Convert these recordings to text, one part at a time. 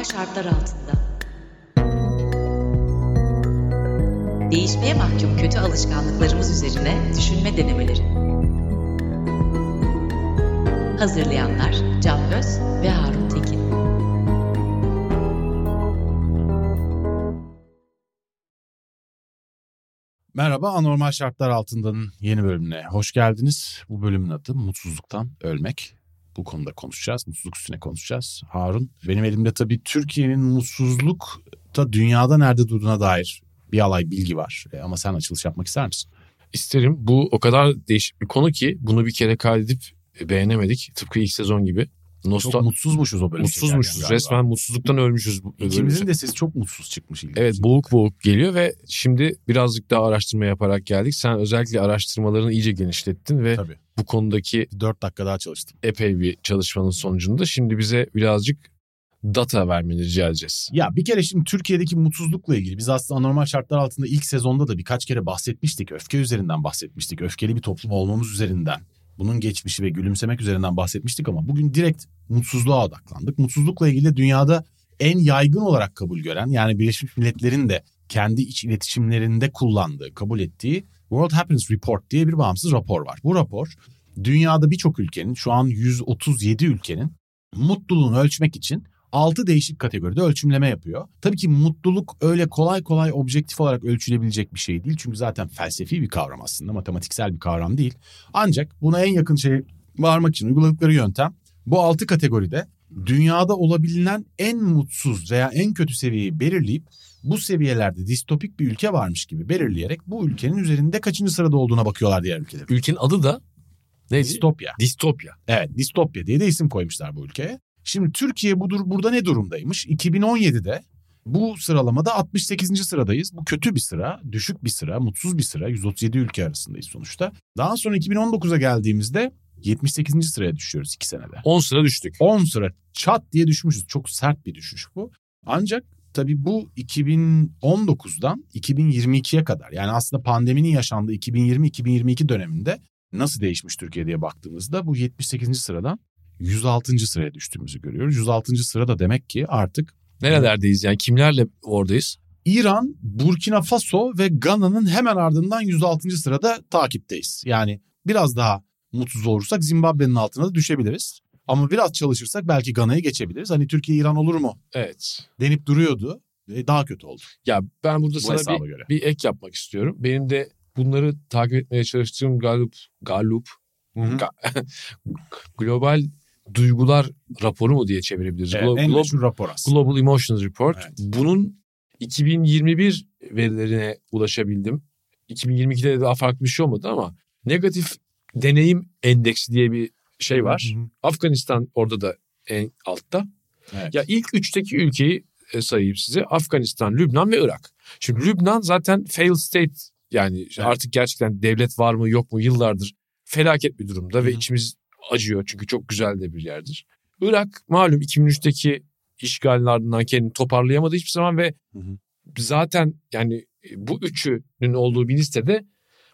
Anormal şartlar altında. Değişmeye mahkum kötü alışkanlıklarımız üzerine düşünme denemeleri. Hazırlayanlar Can Öz ve Harun Tekin. Merhaba, Anormal Şartlar Altında'nın yeni bölümüne hoş geldiniz. Bu bölümün adı Mutsuzluktan Ölmek. Bu konuda konuşacağız, mutsuzluk üstüne konuşacağız. Harun, benim elimde tabii Türkiye'nin mutsuzlukta dünyada nerede durduğuna dair bir alay bilgi var. E, ama sen açılış yapmak ister misin? İsterim. Bu o kadar değişik bir konu ki bunu bir kere kaydedip beğenemedik. Tıpkı ilk sezon gibi. Nostal çok mutsuzmuşuz o bölüm Mutsuzmuşuz. Resmen mutsuzluktan ölmüşüz. İkimizin de sesi çok mutsuz çıkmış. Evet boğuk boğuk geliyor ve şimdi birazcık daha araştırma yaparak geldik. Sen özellikle araştırmalarını iyice genişlettin ve Tabii. bu konudaki 4 dakika daha çalıştım. epey bir çalışmanın sonucunda şimdi bize birazcık data vermeni rica edeceğiz. Ya bir kere şimdi Türkiye'deki mutsuzlukla ilgili biz aslında anormal şartlar altında ilk sezonda da birkaç kere bahsetmiştik. Öfke üzerinden bahsetmiştik. Öfkeli bir toplum olmamız üzerinden. Bunun geçmişi ve gülümsemek üzerinden bahsetmiştik ama bugün direkt mutsuzluğa odaklandık. Mutsuzlukla ilgili dünyada en yaygın olarak kabul gören yani Birleşmiş Milletler'in de kendi iç iletişimlerinde kullandığı, kabul ettiği World Happiness Report diye bir bağımsız rapor var. Bu rapor dünyada birçok ülkenin şu an 137 ülkenin mutluluğunu ölçmek için 6 değişik kategoride ölçümleme yapıyor. Tabii ki mutluluk öyle kolay kolay objektif olarak ölçülebilecek bir şey değil. Çünkü zaten felsefi bir kavram aslında, matematiksel bir kavram değil. Ancak buna en yakın şey varmak için uyguladıkları yöntem bu 6 kategoride dünyada olabilen en mutsuz veya en kötü seviyeyi belirleyip bu seviyelerde distopik bir ülke varmış gibi belirleyerek bu ülkenin üzerinde kaçıncı sırada olduğuna bakıyorlar diğer ülkeler. Ülkenin adı da neydi? Distopya. Distopya. Evet, distopya diye de isim koymuşlar bu ülkeye. Şimdi Türkiye budur burada ne durumdaymış? 2017'de bu sıralamada 68. sıradayız. Bu kötü bir sıra, düşük bir sıra, mutsuz bir sıra. 137 ülke arasındayız sonuçta. Daha sonra 2019'a geldiğimizde 78. sıraya düşüyoruz 2 senede. 10 sıra düştük. 10 sıra çat diye düşmüşüz. Çok sert bir düşüş bu. Ancak tabii bu 2019'dan 2022'ye kadar yani aslında pandeminin yaşandığı 2020-2022 döneminde nasıl değişmiş Türkiye diye baktığımızda bu 78. sıradan 106. sıraya düştüğümüzü görüyoruz. 106. sırada demek ki artık Nerelerdeyiz yani kimlerle oradayız? İran, Burkina Faso ve Gana'nın hemen ardından 106. sırada takipteyiz. Yani biraz daha mutsuz olursak Zimbabwe'nin altına da düşebiliriz. Ama biraz çalışırsak belki Gana'yı geçebiliriz. Hani Türkiye İran olur mu Evet. denip duruyordu. ve Daha kötü oldu. Ya ben burada Bu sana bir, göre. bir ek yapmak istiyorum. Benim de bunları takip etmeye çalıştığım Gallup, Gallup Ga- Global Duygular Raporu mu diye çevirebiliriz? Evet, Glo- en meşhur rapor aslında. Global Emotions Report. Evet. Bunun 2021 verilerine ulaşabildim. 2022'de de daha farklı bir şey olmadı ama negatif deneyim endeksi diye bir şey var. Hı hı. Afganistan orada da en altta. Evet. Ya ilk üçteki ülkeyi e, sayayım size. Afganistan, Lübnan ve Irak. Şimdi Lübnan zaten failed state yani artık gerçekten devlet var mı yok mu yıllardır felaket bir durumda ve Hı hı. içimiz acıyor çünkü çok güzel de bir yerdir. Irak malum 2003'teki işgalin ardından kendini toparlayamadı hiçbir zaman ve Hı hı. zaten yani e, bu üçünün olduğu bir listede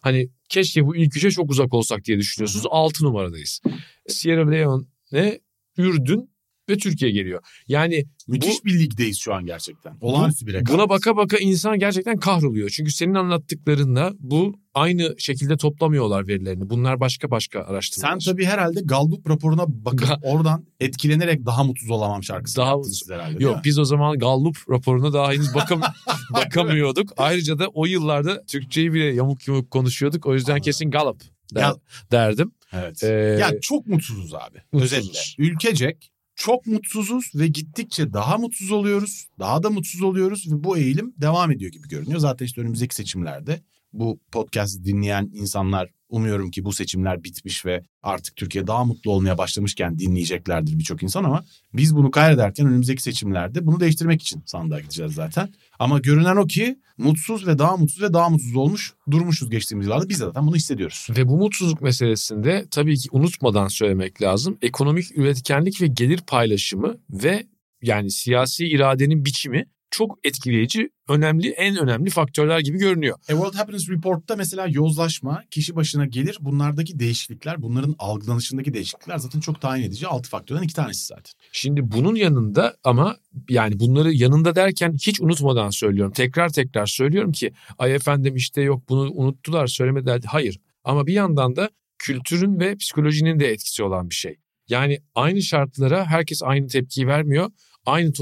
hani keşke bu ilk üçe çok uzak olsak diye düşünüyorsunuz. 6 numaradayız. Sierra Leone, Ürdün ve Türkiye geliyor. Yani Müthiş bu- bir ligdeyiz şu an gerçekten. Olağanüstü bir rekabet. Buna baka baka insan gerçekten kahroluyor. Çünkü senin anlattıklarında bu aynı şekilde toplamıyorlar verilerini. Bunlar başka başka Sen araştırmalar. tabii herhalde Gallup raporuna bakıp Ga- oradan etkilenerek daha mutsuz olamam şarkısını Daha mutsuz- herhalde. Yok biz o zaman Gallup raporuna daha henüz bakam bakamıyorduk. Ayrıca da o yıllarda Türkçeyi bile yamuk yumuk konuşuyorduk. O yüzden Anladım. kesin Gallup der- Ya- derdim. Evet. Ee, ya çok mutsuzuz abi. mutsuzuz. Özetle. Ülkecek çok mutsuzuz ve gittikçe daha mutsuz oluyoruz. Daha da mutsuz oluyoruz ve bu eğilim devam ediyor gibi görünüyor. Zaten işte önümüzdeki seçimlerde bu podcast dinleyen insanlar umuyorum ki bu seçimler bitmiş ve artık Türkiye daha mutlu olmaya başlamışken dinleyeceklerdir birçok insan ama biz bunu kaydederken önümüzdeki seçimlerde bunu değiştirmek için sandığa gideceğiz zaten. Ama görünen o ki mutsuz ve daha mutsuz ve daha mutsuz olmuş durmuşuz geçtiğimiz yıllarda. Biz zaten bunu hissediyoruz. Ve bu mutsuzluk meselesinde tabii ki unutmadan söylemek lazım. Ekonomik üretkenlik ve gelir paylaşımı ve yani siyasi iradenin biçimi çok etkileyici, önemli, en önemli faktörler gibi görünüyor. A World Happiness Report'ta mesela yozlaşma, kişi başına gelir. Bunlardaki değişiklikler, bunların algılanışındaki değişiklikler zaten çok tayin edici. Altı faktörden iki tanesi zaten. Şimdi bunun yanında ama yani bunları yanında derken hiç unutmadan söylüyorum. Tekrar tekrar söylüyorum ki ay efendim işte yok bunu unuttular söylemediler. Hayır ama bir yandan da kültürün ve psikolojinin de etkisi olan bir şey. Yani aynı şartlara herkes aynı tepkiyi vermiyor. Aynı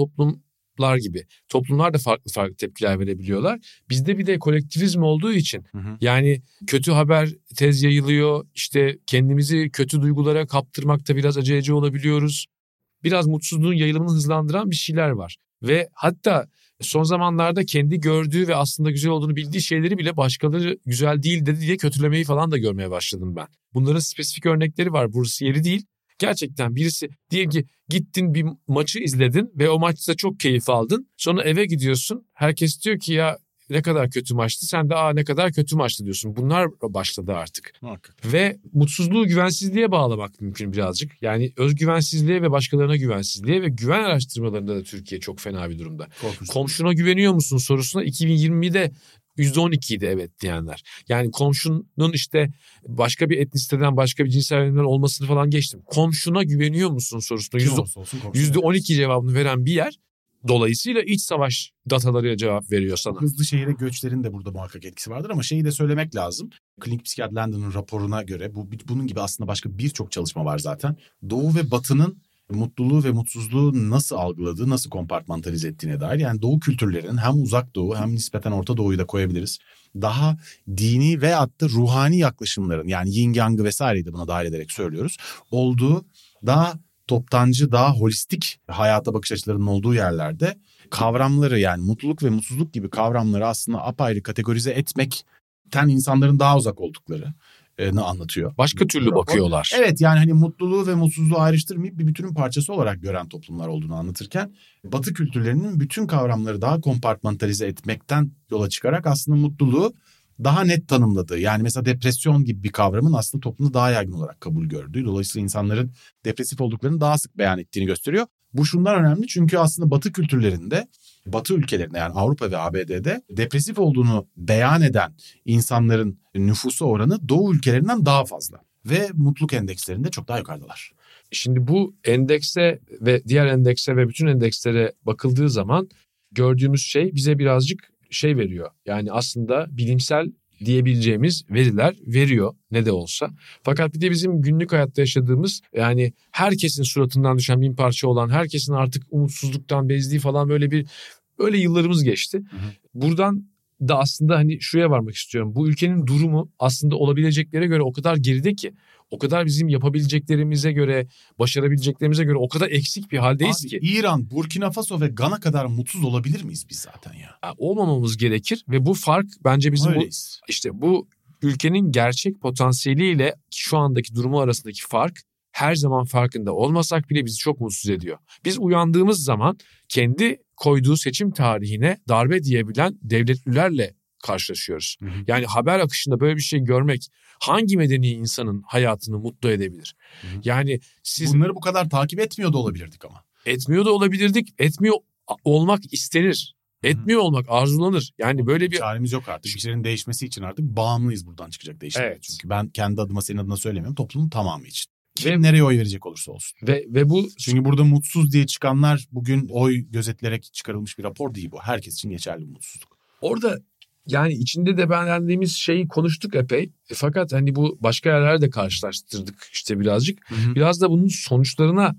toplumlar gibi. Toplumlar da farklı farklı tepkiler verebiliyorlar. Bizde bir de kolektivizm olduğu için Hı hı. yani kötü haber tez yayılıyor. İşte kendimizi kötü duygulara kaptırmakta biraz aceleci olabiliyoruz. Biraz mutsuzluğun yayılımını hızlandıran bir şeyler var. Ve hatta son zamanlarda kendi gördüğü ve aslında güzel olduğunu bildiği şeyleri bile başkaları güzel değil dedi diye kötülemeyi falan da görmeye başladım ben. Bunların spesifik örnekleri var. Burası yeri değil. Gerçekten birisi diyelim ki gittin bir maçı izledin ve o maçta çok keyif aldın. Sonra eve gidiyorsun. Herkes diyor ki ya ne kadar kötü maçtı. Sen de aa ne kadar kötü maçtı diyorsun. Bunlar başladı artık. Muhakkak. Ve mutsuzluğu güvensizliğe bağlamak mümkün birazcık. Yani özgüvensizliğe ve başkalarına güvensizliğe ve güven araştırmalarında da Türkiye çok fena bir durumda. Korkunç. Komşuna güveniyor musun sorusuna 2020'de %12 idi evet diyenler. Yani komşunun işte başka bir etnisiteden başka bir cinsel yönümden olmasını falan geçtim. Komşuna güveniyor musun sorusuna yüzde- olursa olsun korkunç. %12 cevabını veren bir yer dolayısıyla iç savaş datalarıyla cevap veriyor sana. Hızlı şehire göçlerin de burada muhakkak etkisi vardır ama şeyi de söylemek lazım. Klinik Psikiyatr Landon'un raporuna göre bu bunun gibi aslında başka birçok çalışma var zaten. Doğu ve Batı'nın mutluluğu ve mutsuzluğu nasıl algıladığı, nasıl kompartmantalize ettiğine dair. Yani Doğu kültürlerinin hem uzak Doğu hem nispeten Orta Doğu'yu da koyabiliriz. Daha dini veyahut da ruhani yaklaşımların yani yin yangı vesaireyi de buna dahil ederek söylüyoruz. Olduğu daha toptancı, daha holistik hayata bakış açılarının olduğu yerlerde kavramları yani mutluluk ve mutsuzluk gibi kavramları aslında apayrı kategorize etmekten insanların daha uzak olduklarını anlatıyor. Başka türlü bakıyorlar. Evet yani hani mutluluğu ve mutsuzluğu ayrıştırmayıp bir bütünün parçası olarak gören toplumlar olduğunu anlatırken Batı kültürlerinin bütün kavramları daha kompartmantalize etmekten yola çıkarak aslında mutluluğu daha net tanımladığı. Yani mesela depresyon gibi bir kavramın aslında toplumda daha yaygın olarak kabul gördüğü. Dolayısıyla insanların depresif olduklarını daha sık beyan ettiğini gösteriyor. Bu şundan önemli çünkü aslında Batı kültürlerinde, Batı ülkelerinde yani Avrupa ve ABD'de depresif olduğunu beyan eden insanların nüfusu oranı Doğu ülkelerinden daha fazla. Ve mutluluk endekslerinde çok daha yukarıdalar. Şimdi bu endekse ve diğer endekse ve bütün endekslere bakıldığı zaman gördüğümüz şey bize birazcık şey veriyor. Yani aslında bilimsel diyebileceğimiz veriler veriyor ne de olsa. Fakat bir de bizim günlük hayatta yaşadığımız yani herkesin suratından düşen bin parça olan herkesin artık umutsuzluktan bezdiği falan böyle bir öyle yıllarımız geçti. Hı hı. Buradan da aslında hani şuraya varmak istiyorum. Bu ülkenin durumu aslında olabileceklere göre o kadar geride ki o kadar bizim yapabileceklerimize göre, başarabileceklerimize göre o kadar eksik bir haldeyiz Abi, ki. İran, Burkina Faso ve Gana kadar mutsuz olabilir miyiz biz zaten ya? Ya, Olmamamız gerekir ve bu fark bence bizim bu, Öyleyiz. işte bu ülkenin gerçek potansiyeliyle şu andaki durumu arasındaki fark her zaman farkında olmasak bile bizi çok mutsuz ediyor. Biz uyandığımız zaman kendi koyduğu seçim tarihine darbe diyebilen devletlilerle karşılaşıyoruz. Hı hı. Yani haber akışında böyle bir şey görmek hangi medeni insanın hayatını mutlu edebilir? Hı hı. Yani siz Bunları bu kadar takip etmiyor da olabilirdik ama. etmiyor da olabilirdik, etmiyor olmak istenir. Etmiyor olmak arzulanır. Yani böyle bir Çaremiz yok artık. Bir şeylerin değişmesi için artık bağımlıyız buradan çıkacak değişimler. Evet. Çünkü ben kendi adıma senin adına söylemiyorum. Toplumun tamamı için. Kim Ve- nereye oy verecek olursa olsun. ve ve bu Çünkü burada mutsuz diye çıkanlar bugün oy gözetilerek çıkarılmış bir rapor değil bu. Herkes için geçerli mutsuzluk. orada yani içinde de beğendiğimiz şeyi konuştuk epey. E, fakat hani bu başka yerlerde karşılaştırdık işte birazcık. Biraz da bunun sonuçlarına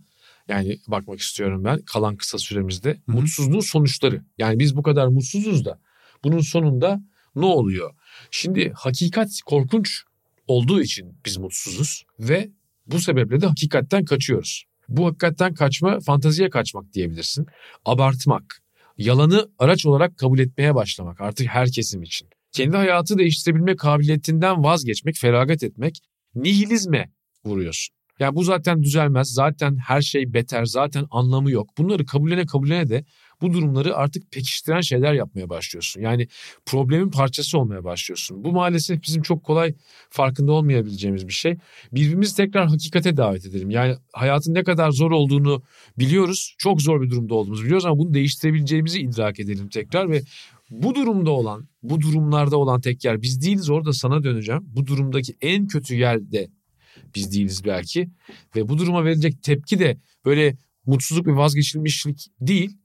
yani bakmak istiyorum ben kalan kısa süremizde. hı. Mutsuzluğun sonuçları. Yani biz bu kadar mutsuzuz da bunun sonunda ne oluyor? Şimdi hakikat korkunç olduğu için biz mutsuzuz ve bu sebeple de hakikatten kaçıyoruz. Bu hakikatten kaçma fantaziye kaçmak diyebilirsin. Abartmak, yalanı araç olarak kabul etmeye başlamak artık her kesim için. Kendi hayatı değiştirebilme kabiliyetinden vazgeçmek, feragat etmek, nihilizme vuruyorsun. Yani bu zaten düzelmez. Zaten her şey beter. Zaten anlamı yok. Bunları kabullene kabullene de bu durumları artık pekiştiren şeyler yapmaya başlıyorsun. Yani problemin parçası olmaya başlıyorsun. Bu maalesef bizim çok kolay farkında olmayabileceğimiz bir şey. Birbirimizi tekrar hakikate davet edelim. Yani hayatın ne kadar zor olduğunu biliyoruz. Çok zor bir durumda olduğumuzu biliyoruz ama bunu değiştirebileceğimizi idrak edelim tekrar ve bu durumda olan, bu durumlarda olan tek yer biz değiliz. Orada sana döneceğim. Bu durumdaki en kötü yerde biz değiliz belki. Ve bu duruma verilecek tepki de böyle mutsuzluk ve vazgeçilmişlik değil.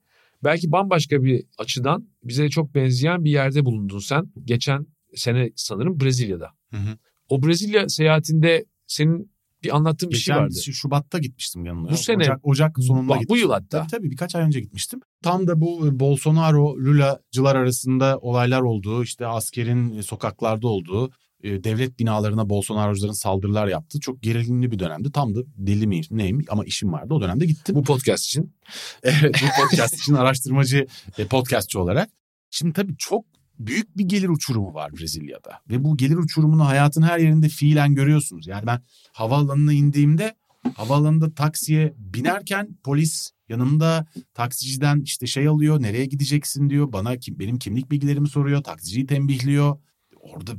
Belki bambaşka bir açıdan bize çok benzeyen bir yerde bulundun sen. Geçen sene sanırım Brezilya'da. Hı hı. O Brezilya seyahatinde senin bir anlattığın bir şey vardı. Şubat'ta gitmiştim yanına. Bu sene- Ocak, Ocak sonunda Bak, bu yıl hatta. Tabii tabii birkaç ay önce gitmiştim. Tam da bu e, Bolsonaro Lula'cılar arasında olaylar olduğu, işte askerin e, sokaklarda olduğu, e, devlet binalarına Bolsonaro'cuların saldırılar yaptı. Çok gerilimli bir dönemdi. Tam da deli miyim neyim ama işim vardı. O dönemde gittim. Bu podcast için. Evet bu podcast için araştırmacı e, podcastçı olarak. Şimdi tabii çok büyük bir gelir uçurumu var Brezilya'da. Ve bu gelir uçurumunu hayatın her yerinde fiilen görüyorsunuz. Yani ben havaalanına indiğimde havaalanında taksiye binerken polis yanımda taksiciden işte şey alıyor nereye gideceksin diyor. Bana kim, benim kimlik bilgilerimi soruyor taksiciyi tembihliyor. Orada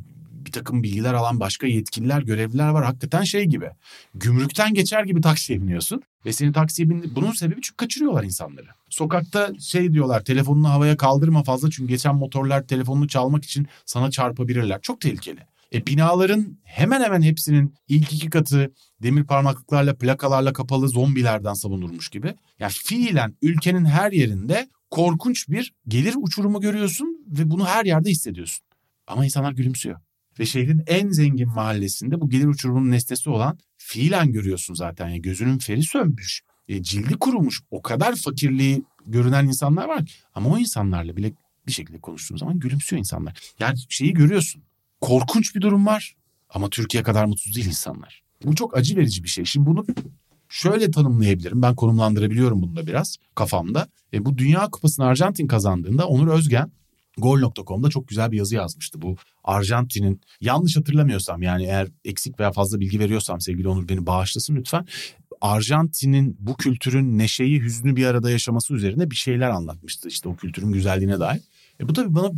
bir takım bilgiler alan başka yetkililer görevliler var. Hakikaten şey gibi gümrükten geçer gibi taksiye biniyorsun. Ve seni taksiye bin... Bunun sebebi çünkü kaçırıyorlar insanları. Sokakta şey diyorlar telefonunu havaya kaldırma fazla çünkü geçen motorlar telefonunu çalmak için sana çarpabilirler. Çok tehlikeli. E binaların hemen hemen hepsinin ilk iki katı demir parmaklıklarla plakalarla kapalı zombilerden savunulmuş gibi. Yani fiilen ülkenin her yerinde korkunç bir gelir uçurumu görüyorsun ve bunu her yerde hissediyorsun. Ama insanlar gülümsüyor. Ve şehrin en zengin mahallesinde bu gelir uçurumunun nesnesi olan fiilen görüyorsun zaten. Yani gözünün feri sönmüş. E, cildi kurumuş. O kadar fakirliği görünen insanlar var. Ama o insanlarla bile bir şekilde konuştuğun zaman gülümsüyor insanlar. Yani şeyi görüyorsun. Korkunç bir durum var. Ama Türkiye kadar mutsuz değil insanlar. Bu çok acı verici bir şey. Şimdi bunu şöyle tanımlayabilirim. Ben konumlandırabiliyorum bunu da biraz kafamda. E, bu Dünya Kupası'nı Arjantin kazandığında Onur Özgen Gol.com'da çok güzel bir yazı yazmıştı. Bu Arjantin'in yanlış hatırlamıyorsam yani eğer eksik veya fazla bilgi veriyorsam sevgili Onur beni bağışlasın lütfen. Arjantin'in bu kültürün neşeyi hüznü bir arada yaşaması üzerine bir şeyler anlatmıştı. İşte o kültürün güzelliğine dair. E bu tabii bana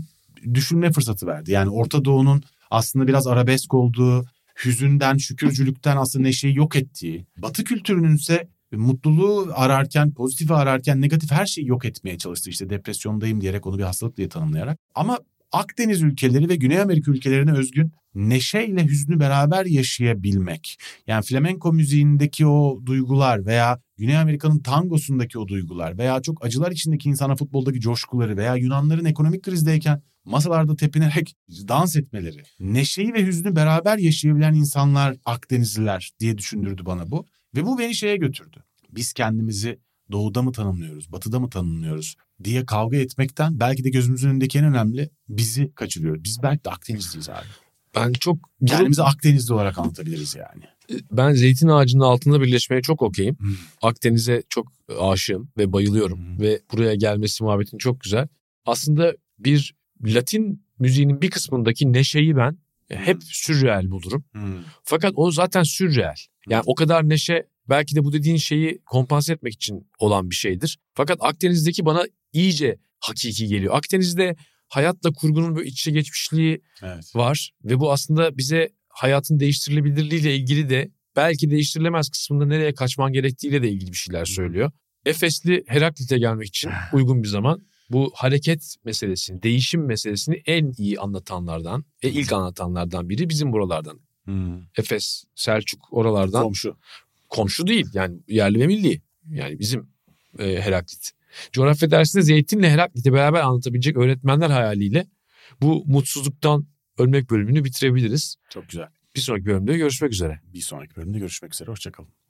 düşünme fırsatı verdi. Yani Orta Doğu'nun aslında biraz arabesk olduğu, hüzünden, şükürcülükten aslında neşeyi yok ettiği, Batı kültürünün ise mutluluğu ararken, pozitifi ararken negatif her şeyi yok etmeye çalıştı. İşte depresyondayım diyerek onu bir hastalık diye tanımlayarak. Ama Akdeniz ülkeleri ve Güney Amerika ülkelerine özgün neşeyle hüznü beraber yaşayabilmek. Yani flamenko müziğindeki o duygular veya Güney Amerika'nın tangosundaki o duygular veya çok acılar içindeki insana futboldaki coşkuları veya Yunanların ekonomik krizdeyken masalarda tepinerek dans etmeleri. Neşeyi ve hüznü beraber yaşayabilen insanlar Akdenizliler diye düşündürdü bana bu. Ve bu beni şeye götürdü. Biz kendimizi doğuda mı tanımlıyoruz, batıda mı tanımlıyoruz diye kavga etmekten belki de gözümüzün önündeki en önemli bizi kaçırıyoruz. Biz belki de Akdenizliyiz abi. Ben çok Kendimizi Akdenizli olarak anlatabiliriz yani. ben zeytin ağacının altında birleşmeye çok okeyim. Hmm. Akdeniz'e çok aşığım ve bayılıyorum. Hmm. Ve buraya gelmesi muhabbetin çok güzel. Aslında bir Latin müziğinin bir kısmındaki neşeyi ben hep sürreel bulurum. Hmm. Fakat o zaten sürreel. Yani o kadar neşe belki de bu dediğin şeyi kompanse etmek için olan bir şeydir. Fakat Akdeniz'deki bana iyice hakiki geliyor. Akdeniz'de hayatla kurgunun böyle iç içe geçmişliği Evet. var ve bu aslında bize hayatın değiştirilebilirliğiyle ilgili de belki değiştirilemez kısmında nereye kaçman gerektiğiyle de ilgili bir şeyler söylüyor. Efesli Heraklit'e gelmek için uygun bir zaman. Bu hareket meselesini, değişim meselesini en iyi anlatanlardan, e ilk anlatanlardan biri bizim buralardan. Hmm. Efes, Selçuk oralardan Komşu. komşu değil yani yerli ve milli. Yani bizim e, Heraklit. Coğrafya dersinde Zeytin'le Heraklit'i beraber anlatabilecek öğretmenler hayaliyle bu mutsuzluktan ölmek bölümünü bitirebiliriz. Çok güzel. Bir sonraki bölümde görüşmek üzere. Bir sonraki bölümde görüşmek üzere. Hoşçakalın.